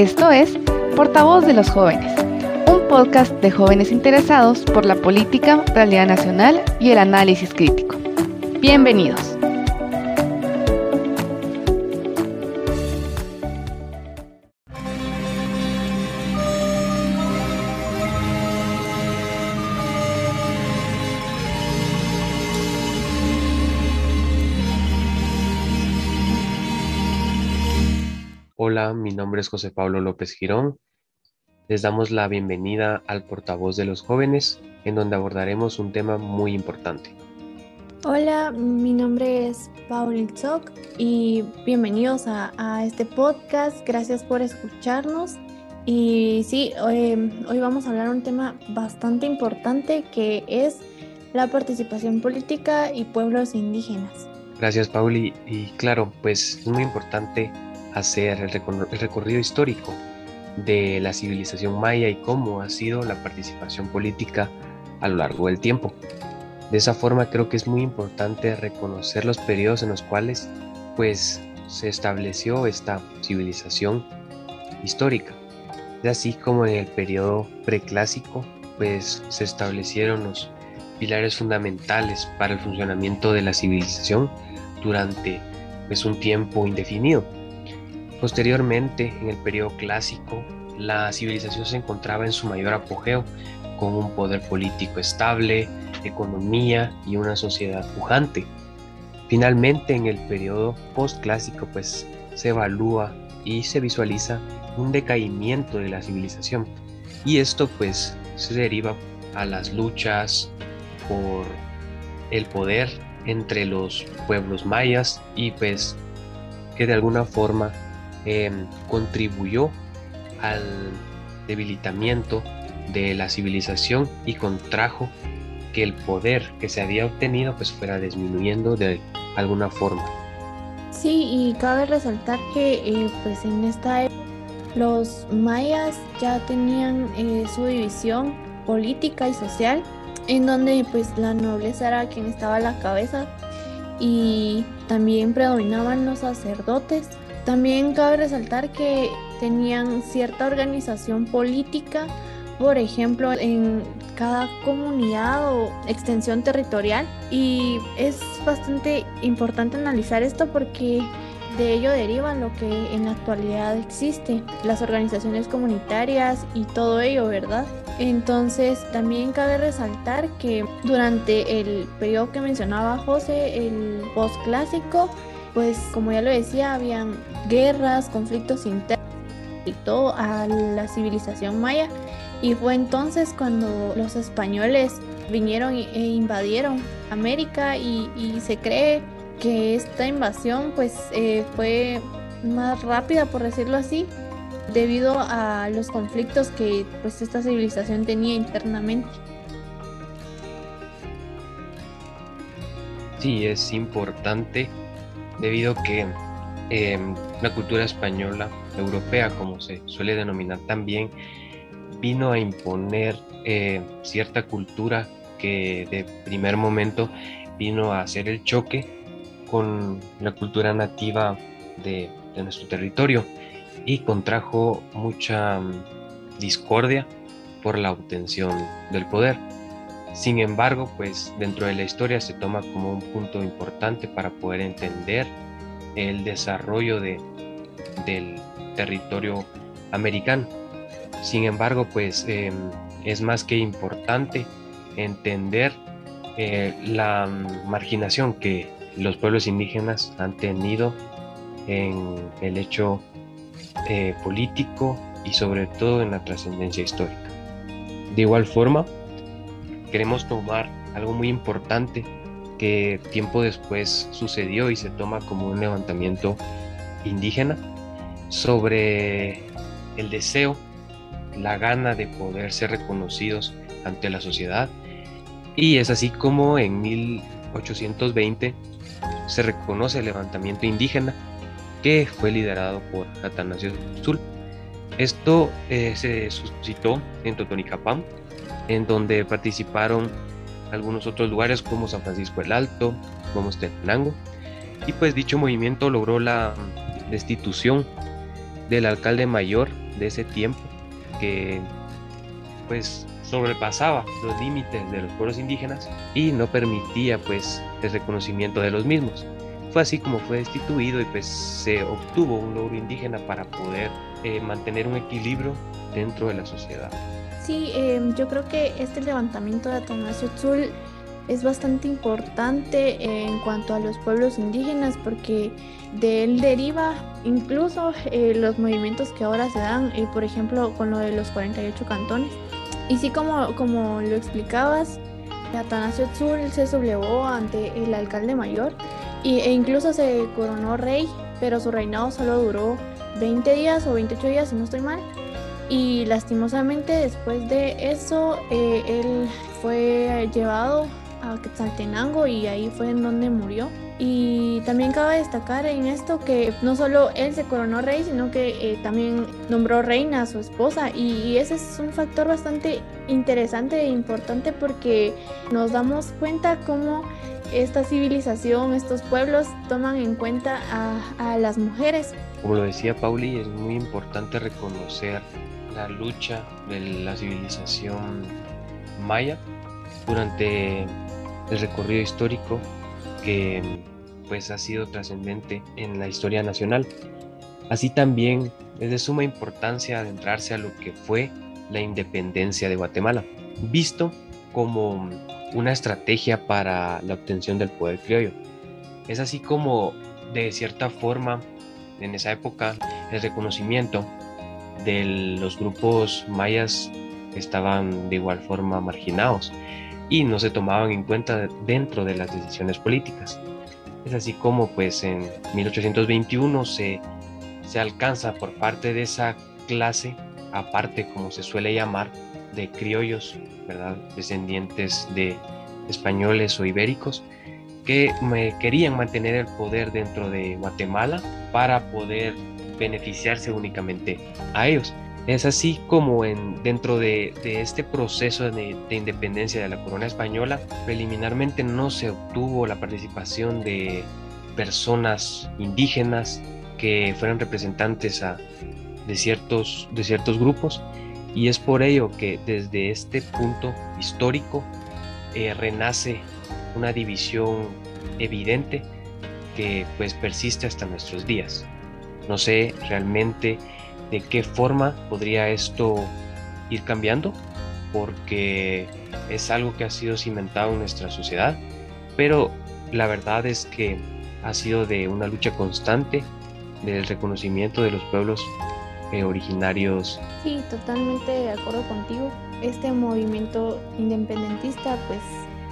Esto es Portavoz de los Jóvenes, un podcast de jóvenes interesados por la política, realidad nacional y el análisis crítico. Bienvenidos. Hola, mi nombre es José Pablo López Girón. Les damos la bienvenida al Portavoz de los Jóvenes, en donde abordaremos un tema muy importante. Hola, mi nombre es Paul Itzok y bienvenidos a, este podcast. Gracias por escucharnos. Y sí, hoy, hoy vamos a hablar de un tema bastante importante que es la participación política y pueblos indígenas. Gracias, Pauli. Y claro, pues es muy importante hacer el, recorrido histórico de la civilización maya y cómo ha sido la participación política a lo largo del tiempo. De esa forma creo que es muy importante reconocer los periodos en los cuales pues se estableció esta civilización histórica. así como en el periodo preclásico pues se establecieron los pilares fundamentales para el funcionamiento de la civilización durante pues un tiempo indefinido. Posteriormente, en el periodo clásico, la civilización se encontraba en su mayor apogeo, con un poder político estable, economía y una sociedad pujante. Finalmente, en el periodo postclásico, pues se evalúa y se visualiza un decaimiento de la civilización. Y esto pues se deriva a las luchas por el poder entre los pueblos mayas y pues que de alguna forma Em, contribuyó al debilitamiento de la civilización y contrajo que el poder que se había obtenido pues fuera disminuyendo de alguna forma. Sí, y cabe resaltar que eh, pues en esta época los mayas ya tenían eh, su división política y social, en donde pues la nobleza era quien estaba a la cabeza y también predominaban los sacerdotes también cabe resaltar que tenían cierta organización política, por ejemplo, en cada comunidad o extensión territorial. Y es bastante importante analizar esto porque de ello deriva lo que en la actualidad existe, las organizaciones comunitarias y todo ello, ¿verdad? Entonces también cabe resaltar que durante el periodo que mencionaba José, el postclásico, pues como ya lo decía, habían guerras, conflictos internos y todo a la civilización maya. Y fue entonces cuando los españoles vinieron e invadieron América y, se cree que esta invasión pues eh, fue más rápida por decirlo así debido a los conflictos que pues esta civilización tenía internamente. Sí, es importante debido a que em, la cultura española, europea como se suele denominar también, vino a imponer eh, cierta cultura que de primer momento vino a hacer el choque con la cultura nativa de, nuestro territorio y contrajo mucha mm, discordia por la obtención del poder. Sin embargo, pues dentro de la historia se toma como un punto importante para poder entender el desarrollo de, del territorio americano. Sin embargo, pues em, es más que importante entender eh, la marginación que los pueblos indígenas han tenido en el hecho eh, político y sobre todo en la trascendencia histórica. De igual forma, queremos tomar algo muy importante que tiempo después sucedió y se toma como un levantamiento indígena sobre el deseo, la gana de poder ser reconocidos ante la sociedad. Y es así como en 1820 se reconoce el levantamiento indígena que fue liderado por Atanasio Zul. Esto eh, se suscitó en Totonicapán en donde participaron algunos otros lugares como San Francisco el Alto, como Estenango, y pues dicho movimiento logró la destitución del alcalde mayor de ese tiempo que pues sobrepasaba los límites de los pueblos indígenas y no permitía pues el reconocimiento de los mismos. Fue así como fue destituido y pues se obtuvo un logro indígena para poder eh, mantener un equilibrio dentro de la sociedad. Sí, em, yo creo que este levantamiento de Atanasio Tzul es bastante importante en cuanto a los pueblos indígenas porque de él deriva incluso eh, los movimientos que ahora se dan, eh, por ejemplo, con lo de los 48 cantones. Y sí, como, como lo explicabas, Atanasio Tzul se sublevó ante el alcalde mayor e incluso se coronó rey, pero su reinado solo duró 20 días o 28 días, si no estoy mal. Y lastimosamente después de eso, eh, él fue llevado a Quetzaltenango y ahí fue en donde murió. Y también cabe destacar en esto que no solo él se coronó rey, sino que eh, también nombró reina a su esposa. Y, ese es un factor bastante interesante e importante porque nos damos cuenta cómo esta civilización, estos pueblos toman en cuenta a las mujeres. Como lo decía Pauli, es muy importante reconocer la lucha de la civilización maya durante el recorrido histórico que pues ha sido trascendente en la historia nacional. Así también es de suma importancia adentrarse a lo que fue la independencia de Guatemala, visto como una estrategia para la obtención del poder criollo. Es así como de cierta forma en esa época el reconocimiento de los grupos mayas estaban de igual forma marginados y no se tomaban en cuenta dentro de las decisiones políticas. Es así como pues en 1821 se, se alcanza por parte de esa clase, aparte como se suele llamar, de criollos, ¿verdad? descendientes de españoles o ibéricos, que me querían mantener el poder dentro de Guatemala para poder beneficiarse únicamente a ellos. Es así como en, dentro de, este proceso de, independencia de la corona española, preliminarmente no se obtuvo la participación de personas indígenas que fueran representantes de, ciertos, de ciertos grupos y es por ello que desde este punto histórico eh, renace una división evidente que pues persiste hasta nuestros días. No sé realmente de qué forma podría esto ir cambiando, porque es algo que ha sido cimentado en nuestra sociedad, pero la verdad es que ha sido de una lucha constante del reconocimiento de los pueblos eh, originarios. Sí, totalmente de acuerdo contigo. Este movimiento independentista pues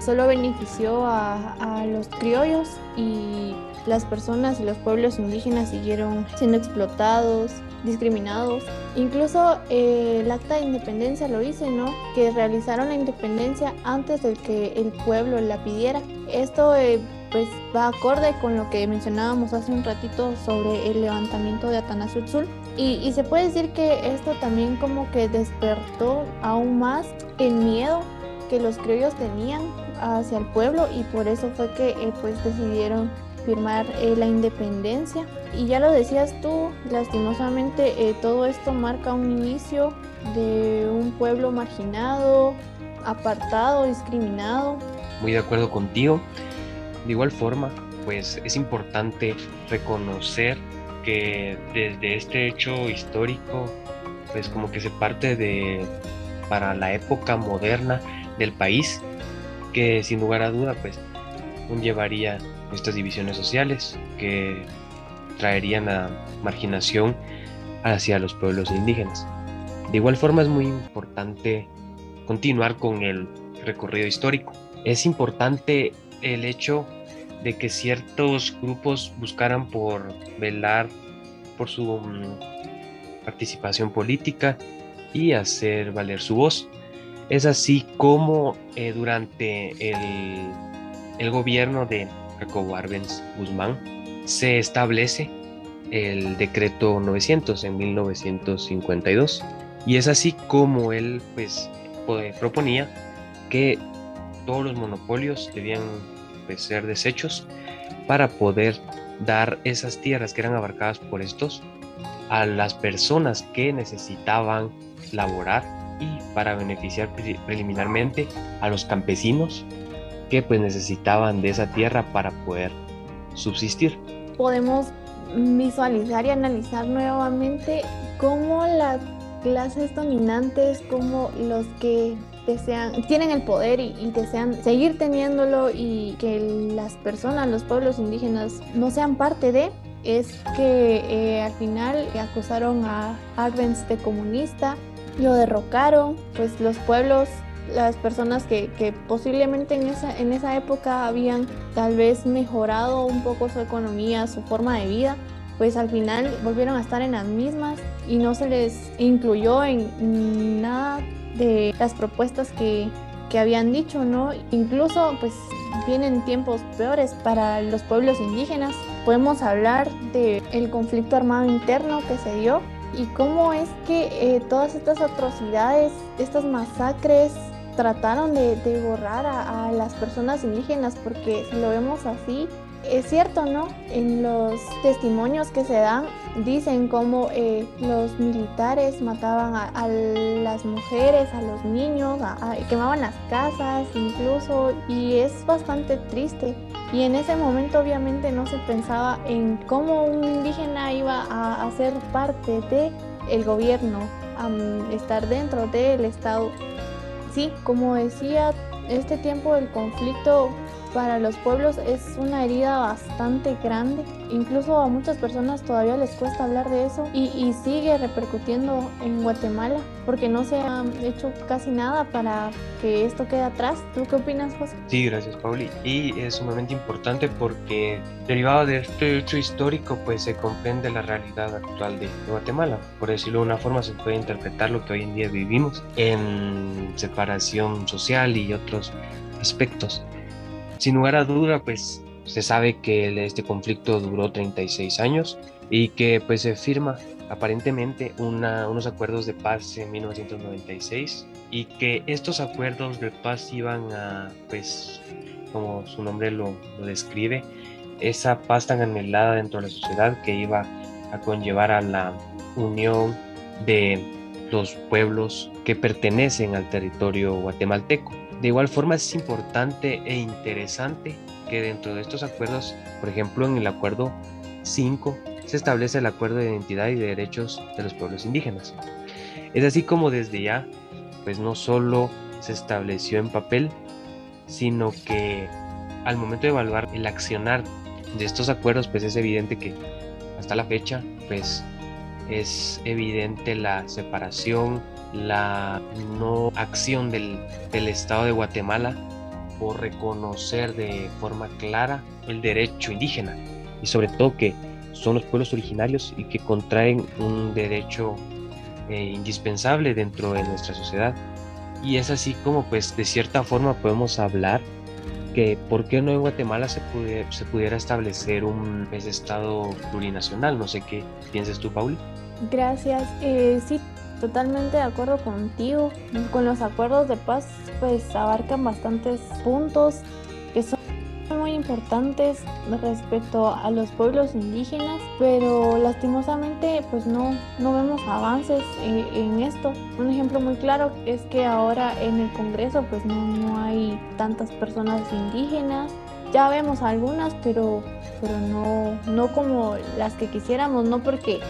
solo benefició a, a los criollos y las personas y los pueblos indígenas siguieron siendo explotados, discriminados. Incluso eh, el acta de independencia lo dice, ¿no? Que realizaron la independencia antes de que el pueblo la pidiera. Esto eh, pues va acorde con lo que mencionábamos hace un ratito sobre el levantamiento de Atanasio Tzul. Y, se puede decir que esto también como que despertó aún más el miedo que los criollos tenían hacia el pueblo y por eso fue que eh, pues decidieron eh, la independencia. Y ya lo decías tú, lastimosamente eh, todo esto marca un inicio de un pueblo marginado, apartado, discriminado. Muy de acuerdo contigo. De igual forma, pues es importante reconocer que desde este hecho histórico, pues como que se parte de, para la época moderna del país, que sin lugar a duda, pues llevaría estas divisiones sociales que traerían a marginación hacia los pueblos indígenas. De igual forma es muy importante continuar con el recorrido histórico. Es importante el hecho de que ciertos grupos buscaran por velar por su mm, participación política y hacer valer su voz. Es así como eh, durante el gobierno de Jacobo Arbenz Guzmán, se establece el decreto 900 en 1952 y es así como él pues proponía que todos los monopolios debían pues, ser desechos para poder dar esas tierras que eran abarcadas por estos a las personas que necesitaban laborar y para beneficiar preliminarmente a los campesinos que pues necesitaban de esa tierra para poder subsistir. Podemos visualizar y analizar nuevamente cómo las clases dominantes, como los que desean, tienen el poder y, desean seguir teniéndolo y que las personas, los pueblos indígenas no sean parte de, es que eh, al final acusaron a Arbenz de comunista, lo derrocaron, pues los pueblos las personas que, posiblemente en esa, en esa época habían tal vez mejorado un poco su economía, su forma de vida, pues al final volvieron a estar en las mismas y no se les incluyó en nada de las propuestas que, que habían dicho, ¿no? Incluso pues vienen tiempos peores para los pueblos indígenas. Podemos hablar del el conflicto armado interno que se dio y cómo es que eh, todas estas atrocidades, estas masacres, trataron de, borrar a, a, las personas indígenas, porque si lo vemos así, es cierto, ¿no? En los testimonios que se dan dicen cómo eh, los militares mataban a, las mujeres, a los niños, quemaban las casas incluso y es bastante triste. Y en ese momento obviamente no se pensaba en cómo un indígena iba a, a ser parte del el gobierno, a estar dentro del Estado. Sí, como decía, este tiempo del conflicto para los pueblos es una herida bastante grande. Incluso a muchas personas todavía les cuesta hablar de eso y, sigue repercutiendo en Guatemala porque no se ha hecho casi nada para que esto quede atrás. ¿Tú qué opinas, José? Sí, gracias, Pauli. Y es sumamente importante porque derivado de este hecho histórico, pues se comprende la realidad actual de Guatemala. Por decirlo de una forma, se puede interpretar lo que hoy en día vivimos en separación social y otros aspectos. Sin lugar a duda, pues se sabe que este conflicto duró 36 años y que pues se firma aparentemente unos acuerdos de paz en 1996 y que estos acuerdos de paz iban a, pues, como su nombre lo, lo describe, esa paz tan anhelada dentro de la sociedad que iba a conllevar a la unión de los pueblos que pertenecen al territorio guatemalteco. De igual forma es importante e interesante que dentro de estos acuerdos, por ejemplo en el acuerdo 5, se establece el acuerdo de identidad y de derechos de los pueblos indígenas. Es así como desde ya, pues no solo se estableció en papel, sino que al momento de evaluar el accionar de estos acuerdos, pues es evidente que hasta la fecha, pues es evidente la separación la no acción del, Estado de Guatemala por reconocer de forma clara el derecho indígena y sobre todo que son los pueblos originarios y que contraen un derecho eh, indispensable dentro de nuestra sociedad. Y es así como pues de cierta forma podemos hablar que por qué no en Guatemala se, se pudiera establecer un pues, estado plurinacional. No sé qué piensas tú, Pauli. Gracias. Eh, sí, Totalmente de acuerdo contigo. Con los acuerdos de paz pues abarcan bastantes puntos que son muy importantes respecto a los pueblos indígenas, pero lastimosamente pues no, no vemos avances en, en, esto. Un ejemplo muy claro es que ahora en el Congreso pues no, no hay tantas personas indígenas. Ya vemos algunas, pero, pero no, no como las que quisiéramos, no porque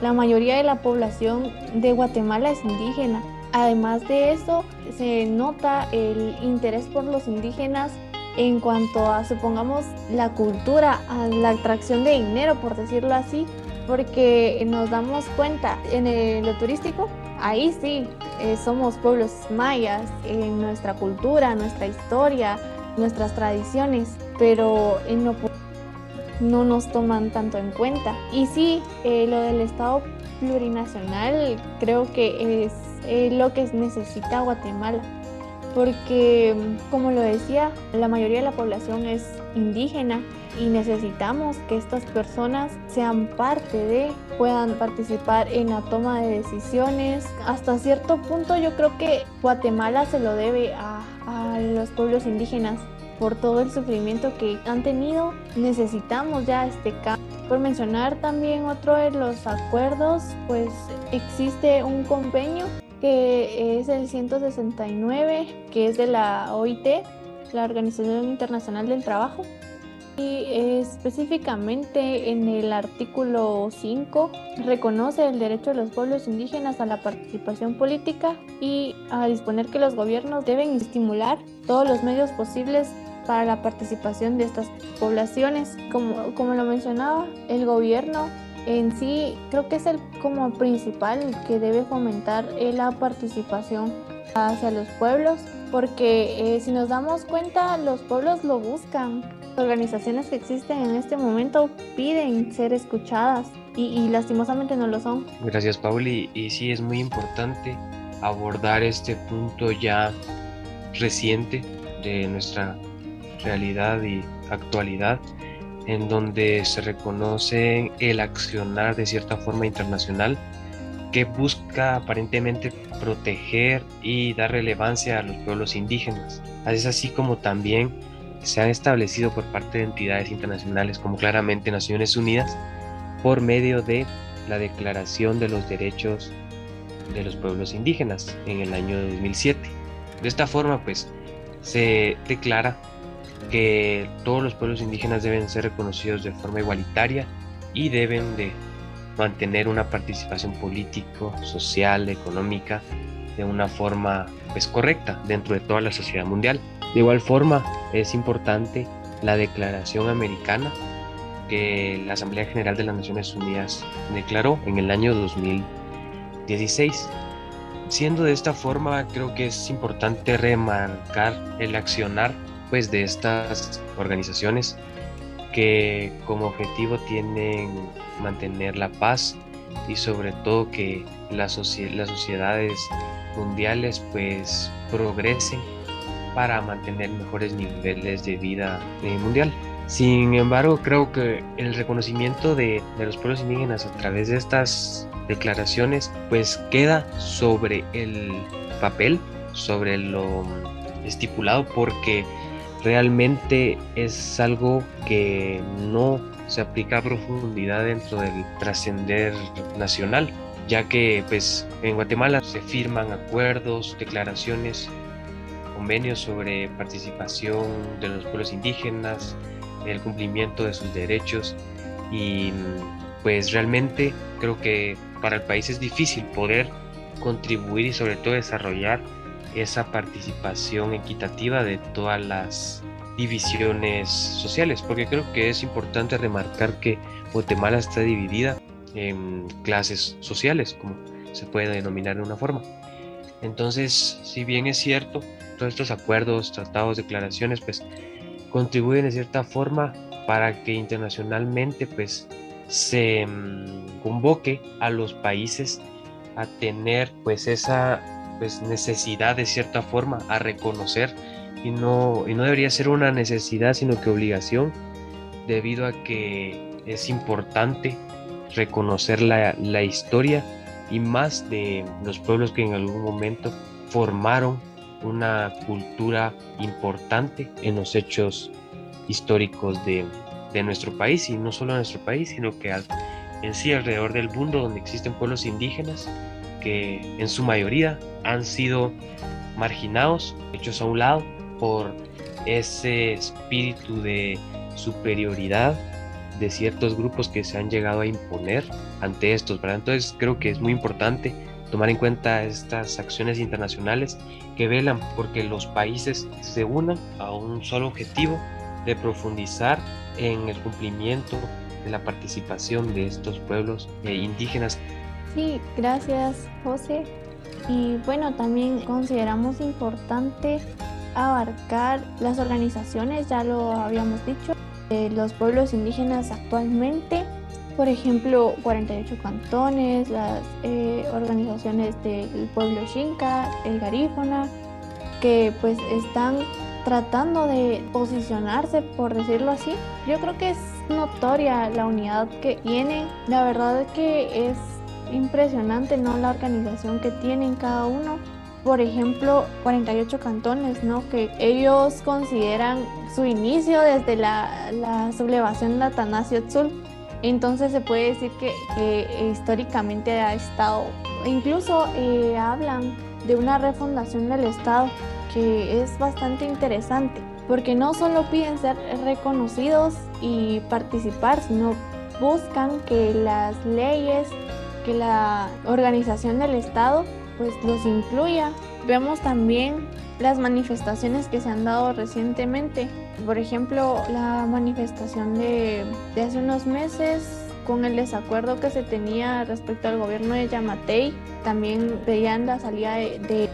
la mayoría de la población de Guatemala es indígena. Además de eso, se nota el interés por los indígenas en cuanto a, supongamos, la cultura, a la atracción de dinero, por decirlo así, porque nos damos cuenta en lo turístico, ahí sí, eh, somos pueblos mayas, en nuestra cultura, nuestra historia, nuestras tradiciones, pero en lo no nos toman tanto en cuenta. Y sí, eh, lo del Estado plurinacional creo que es lo que necesita Guatemala, porque como lo decía, la mayoría de la población es indígena y necesitamos que estas personas sean parte de, puedan participar en la toma de decisiones. Hasta cierto punto yo creo que Guatemala se lo debe a, a los pueblos indígenas por todo el sufrimiento que han tenido. Necesitamos ya este cambio Por mencionar también otro de los acuerdos, pues existe un convenio que es el 169, que es de la OIT, la Organización Internacional del Trabajo, y específicamente en el artículo 5 reconoce el derecho de los pueblos indígenas a la participación política y a disponer que los gobiernos deben estimular todos los medios posibles para la participación de estas poblaciones. Como, como lo mencionaba, el gobierno en sí creo que es el como principal que debe fomentar la participación hacia los pueblos porque eh, si nos damos cuenta los pueblos lo buscan organizaciones que existen en este momento piden ser escuchadas y, lastimosamente no lo son. Gracias, Pauli. Y, sí, es muy importante abordar este punto ya reciente de nuestra realidad y actualidad, en donde se reconoce el accionar de cierta forma internacional que busca aparentemente proteger y dar relevancia a los pueblos indígenas. Es así como también se han establecido por parte de entidades internacionales como claramente Naciones Unidas por medio de la Declaración de los Derechos de los Pueblos Indígenas en el año 2007. De esta forma, pues, se declara que todos los pueblos indígenas deben ser reconocidos de forma igualitaria y deben de mantener una participación político, social, económica de una forma pues correcta dentro de toda la sociedad mundial. De igual forma, es importante la declaración americana que la Asamblea General de las Naciones Unidas declaró en el año 2016. Siendo de esta forma, creo que es importante remarcar el accionar pues, de estas organizaciones que como objetivo tienen mantener la paz y sobre todo que las, sociedades mundiales pues progresen para mantener mejores niveles de vida eh, mundial. Sin embargo, creo que el reconocimiento de, de, los pueblos indígenas a través de estas declaraciones pues queda sobre el papel, sobre lo estipulado, porque realmente es algo que no se aplica a profundidad dentro del trascender nacional, ya que pues en Guatemala se firman acuerdos, declaraciones convenios sobre participación de los pueblos indígenas, el cumplimiento de sus derechos y pues realmente creo que para el país es difícil poder contribuir y sobre todo desarrollar esa participación equitativa de todas las divisiones sociales, porque creo que es importante remarcar que Guatemala está dividida en clases sociales, como se puede denominar de una forma. Entonces, si bien es cierto, todos estos acuerdos, tratados, declaraciones, pues contribuyen de cierta forma para que internacionalmente pues se mm, convoque a los países a tener pues esa pues necesidad de cierta forma a reconocer. Y no, y no debería ser una necesidad sino que obligación debido a que es importante reconocer la, la historia y más de los pueblos que en algún momento formaron una cultura importante en los hechos históricos de, nuestro país y no solo en nuestro país, sino que en sí alrededor del mundo donde existen pueblos indígenas que en su mayoría han sido marginados, hechos a un lado por ese espíritu de superioridad de ciertos grupos que se han llegado a imponer ante estos. Entonces creo que es muy importante tomar en cuenta estas acciones internacionales que velan porque los países se unan a un solo objetivo de profundizar en el cumplimiento de la participación de estos pueblos eh, indígenas. Sí, gracias José. Y bueno, también consideramos importante abarcar las organizaciones, ya lo habíamos dicho, de los pueblos indígenas actualmente por ejemplo, 48 cantones, las eh, organizaciones del pueblo Xinca, el Garífona, que pues están tratando de posicionarse, por decirlo así. Yo creo que es notoria la unidad que tienen. La verdad es que es impresionante, ¿no? La organización que tienen cada uno. Por ejemplo, 48 cantones, ¿no? Que ellos consideran su inicio desde la, sublevación de Atanasio Tzul Entonces se puede decir que, históricamente ha estado, incluso eh, hablan de una refundación del Estado que es bastante interesante, porque no solo piden ser reconocidos y participar, sino buscan que las leyes, que la organización del Estado pues los incluya. Vemos también las manifestaciones que se han dado recientemente. Por ejemplo, la manifestación de, hace unos meses con el desacuerdo que se tenía respecto al gobierno de Yamatei, también veían la salida de,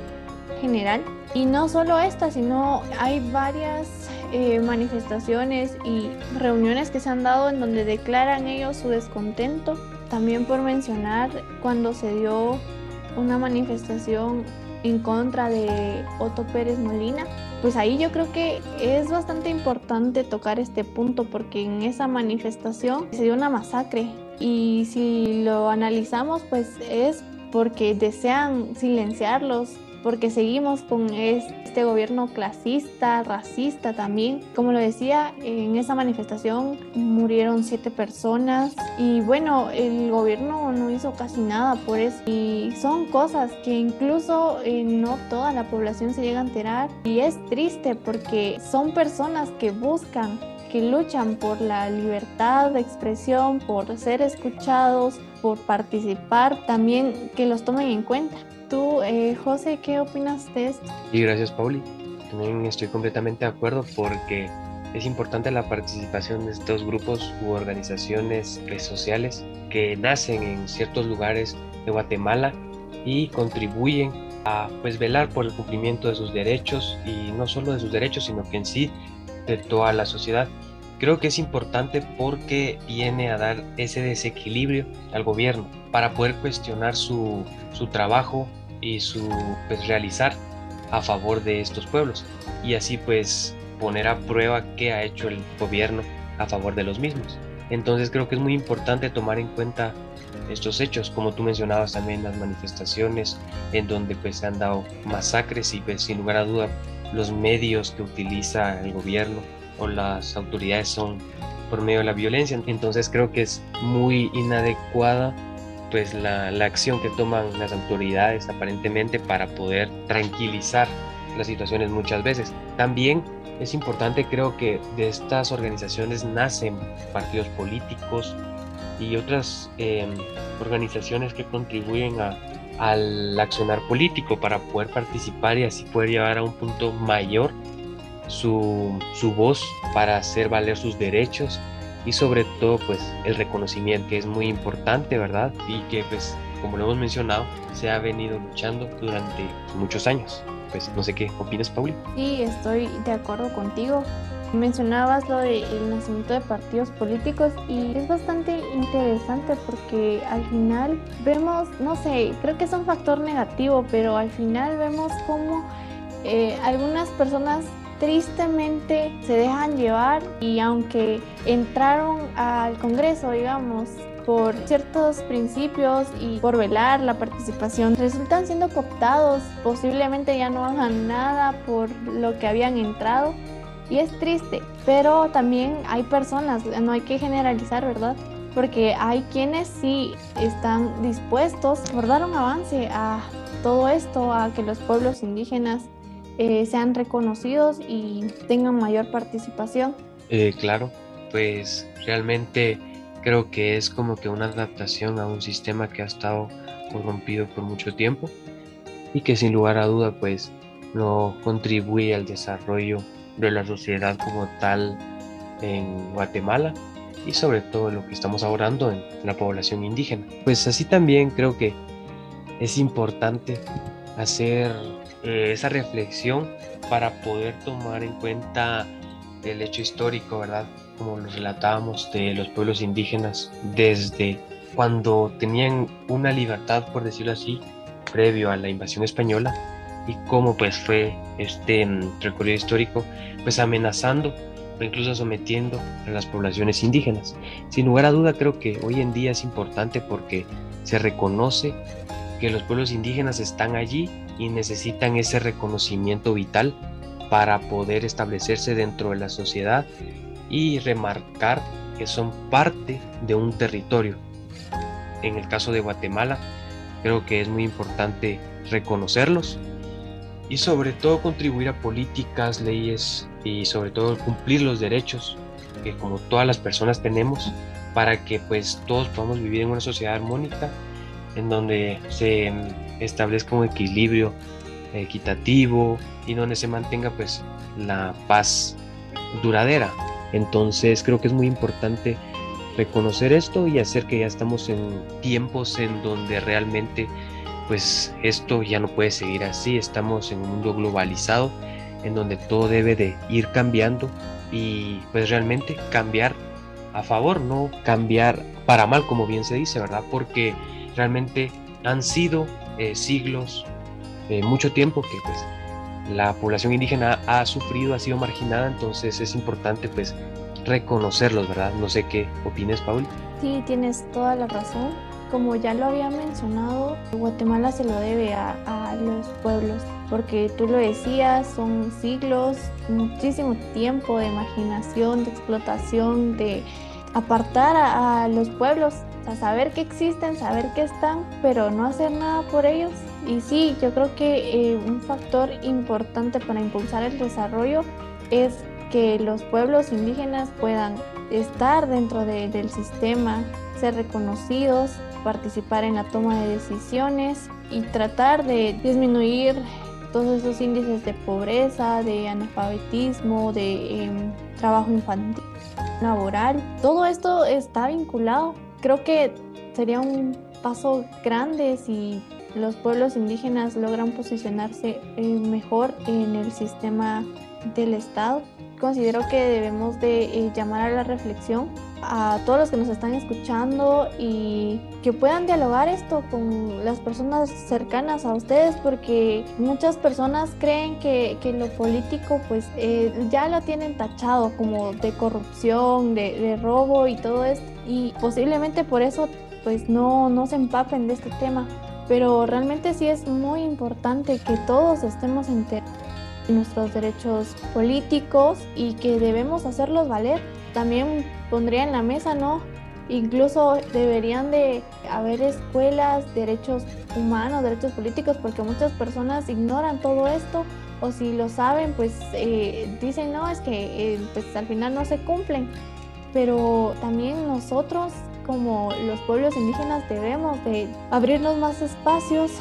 general. Y no solo esta, sino hay varias eh, manifestaciones y reuniones que se han dado en donde declaran ellos su descontento. También por mencionar cuando se dio una manifestación en contra de Otto Pérez Molina, pues ahí yo creo que es bastante importante tocar este punto porque en esa manifestación se dio una masacre y si lo analizamos pues es porque desean silenciarlos, porque seguimos con este gobierno clasista, racista también. Como lo decía, en esa manifestación murieron siete personas y bueno, el gobierno no hizo casi nada por eso. Y son cosas que incluso eh, no toda la población se llega a enterar y es triste porque son personas que buscan que luchan por la libertad de expresión, por ser escuchados, por participar, también que los tomen en cuenta. Tú, eh, José, ¿qué opinas de esto? Y gracias, Pauli. También estoy completamente de acuerdo porque es importante la participación de estos grupos u organizaciones sociales que nacen en ciertos lugares de Guatemala y contribuyen a pues velar por el cumplimiento de sus derechos y no solo de sus derechos sino que en sí de toda la sociedad. Creo que es importante porque viene a dar ese desequilibrio al gobierno para poder cuestionar su, su trabajo y su pues, realizar a favor de estos pueblos y así pues poner a prueba qué ha hecho el gobierno a favor de los mismos. Entonces creo que es muy importante tomar en cuenta estos hechos, como tú mencionabas también las manifestaciones en donde pues se han dado masacres y pues sin lugar a duda los medios que utiliza el gobierno o las autoridades son por medio de la violencia. Entonces creo que es muy inadecuada pues la, la, acción que toman las autoridades aparentemente para poder tranquilizar las situaciones muchas veces. También es importante, creo que de estas organizaciones nacen partidos políticos y otras em, organizaciones que contribuyen a, al accionar político para poder participar y así poder llevar a un punto mayor su, su voz para hacer valer sus derechos y sobre todo pues el reconocimiento que es muy importante, ¿verdad? Y que pues como lo hemos mencionado se ha venido luchando durante muchos años. Pues no sé qué opinas, Pauli. Sí, estoy de acuerdo contigo. Mencionabas lo del nacimiento de partidos políticos y es bastante interesante porque al final vemos, no sé, creo que es un factor negativo, pero al final vemos cómo eh, algunas personas tristemente se dejan llevar y aunque entraron al Congreso, digamos, por ciertos principios y por velar la participación, resultan siendo cooptados, posiblemente ya no hagan nada por lo que habían entrado. Y es triste, pero también hay personas, no hay que generalizar, ¿verdad? Porque hay quienes sí están dispuestos a dar un avance a todo esto, a que los pueblos indígenas eh, sean reconocidos y tengan mayor participación. Eh, claro, pues realmente creo que es como que una adaptación a un sistema que ha estado corrompido por mucho tiempo y que sin lugar a duda pues no contribuye al desarrollo de la sociedad como tal en Guatemala y sobre todo lo que estamos hablando en la población indígena. Pues así también creo que es importante hacer eh, esa reflexión para poder tomar en cuenta el hecho histórico, ¿verdad? Como lo relatábamos de los pueblos indígenas desde cuando tenían una libertad, por decirlo así, previo a la invasión española y cómo pues fue este mm, recorrido histórico pues amenazando o incluso sometiendo a las poblaciones indígenas. Sin lugar a duda creo que hoy en día es importante porque se reconoce que los pueblos indígenas están allí y necesitan ese reconocimiento vital para poder establecerse dentro de la sociedad y remarcar que son parte de un territorio. En el caso de Guatemala, creo que es muy importante reconocerlos y sobre todo contribuir a políticas, leyes y sobre todo cumplir los derechos que como todas las personas tenemos para que pues todos podamos vivir en una sociedad armónica en donde se establezca un equilibrio equitativo y donde se mantenga pues la paz duradera. Entonces creo que es muy importante reconocer esto y hacer que ya estamos en tiempos en donde realmente pues esto ya no puede seguir así, estamos en un mundo globalizado en donde todo debe de ir cambiando y pues realmente cambiar a favor, no cambiar para mal como bien se dice, ¿verdad? Porque realmente han sido eh, siglos, eh, mucho tiempo que pues la población indígena ha sufrido, ha sido marginada, entonces es importante pues reconocerlos, ¿verdad? No sé qué opines, Paul. Sí, tienes toda la razón. Como ya lo había mencionado, Guatemala se lo debe a, a los pueblos, porque tú lo decías, son siglos, muchísimo tiempo de marginación, de explotación, de apartar a, los pueblos, a saber que existen, saber que están, pero no hacer nada por ellos. Y sí, yo creo que eh, un factor importante para impulsar el desarrollo es que los pueblos indígenas puedan estar dentro de, del sistema, ser reconocidos, participar en la toma de decisiones y tratar de disminuir todos esos índices de pobreza, de analfabetismo, de em, trabajo infantil, laboral. Todo esto está vinculado. Creo que sería un paso grande si los pueblos indígenas logran posicionarse eh, mejor en el sistema del Estado. Considero que debemos de eh, llamar a la reflexión a todos los que nos están escuchando y que puedan dialogar esto con las personas cercanas a ustedes porque muchas personas creen que, que lo político pues eh, ya lo tienen tachado como de corrupción, de, de robo y todo esto y posiblemente por eso pues no, no se empapen de este tema. Pero realmente sí es muy importante que todos estemos enterados nuestros derechos políticos y que debemos hacerlos valer. También pondría en la mesa, ¿no? Incluso deberían de haber escuelas, derechos humanos, derechos políticos, porque muchas personas ignoran todo esto o si lo saben, pues eh, dicen, no, es que eh, pues al final no se cumplen. Pero también nosotros como los pueblos indígenas debemos de abrirnos más espacios,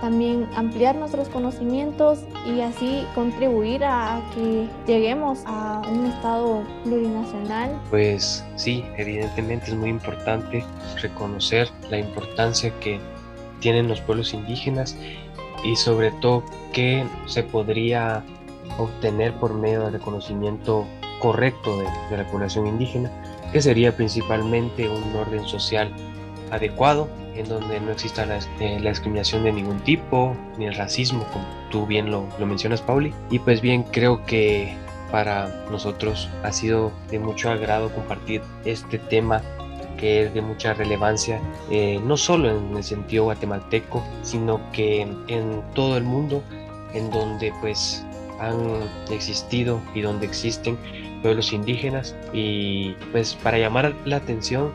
también ampliar nuestros conocimientos y así contribuir a que lleguemos a un estado plurinacional. Pues sí, evidentemente es muy importante reconocer la importancia que tienen los pueblos indígenas y sobre todo que se podría obtener por medio del reconocimiento correcto de la población indígena que sería principalmente un orden social adecuado, en donde no exista la, eh, discriminación de ningún tipo, ni el racismo, como tú bien lo, mencionas, Pauli. Y pues bien, creo que para nosotros ha sido de mucho agrado compartir este tema que es de mucha relevancia, eh, no solo en el sentido guatemalteco, sino que en todo el mundo, en donde pues han existido y donde existen pueblos indígenas y pues para llamar la atención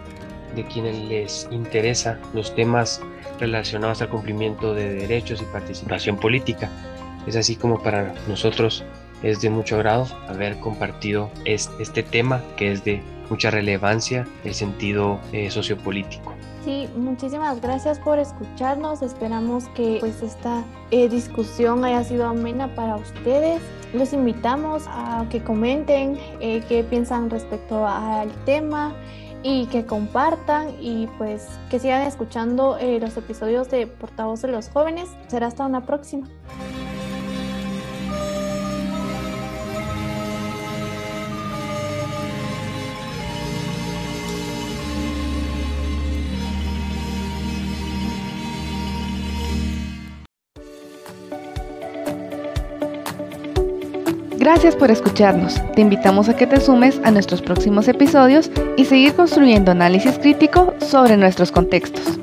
de quienes les interesa los temas relacionados al cumplimiento de derechos y participación política. Es así como para nosotros es de mucho agrado haber compartido este tema que es de mucha relevancia el sentido eh, sociopolítico. Sí, muchísimas gracias por escucharnos. Esperamos que pues esta eh, discusión haya sido amena para ustedes. Los invitamos a que comenten eh, qué piensan respecto al tema y que compartan y pues que sigan escuchando eh, los episodios de Portavoz de los Jóvenes. Será hasta una próxima. Gracias por escucharnos. Te invitamos a que te sumes a nuestros próximos episodios y seguir construyendo análisis crítico sobre nuestros contextos.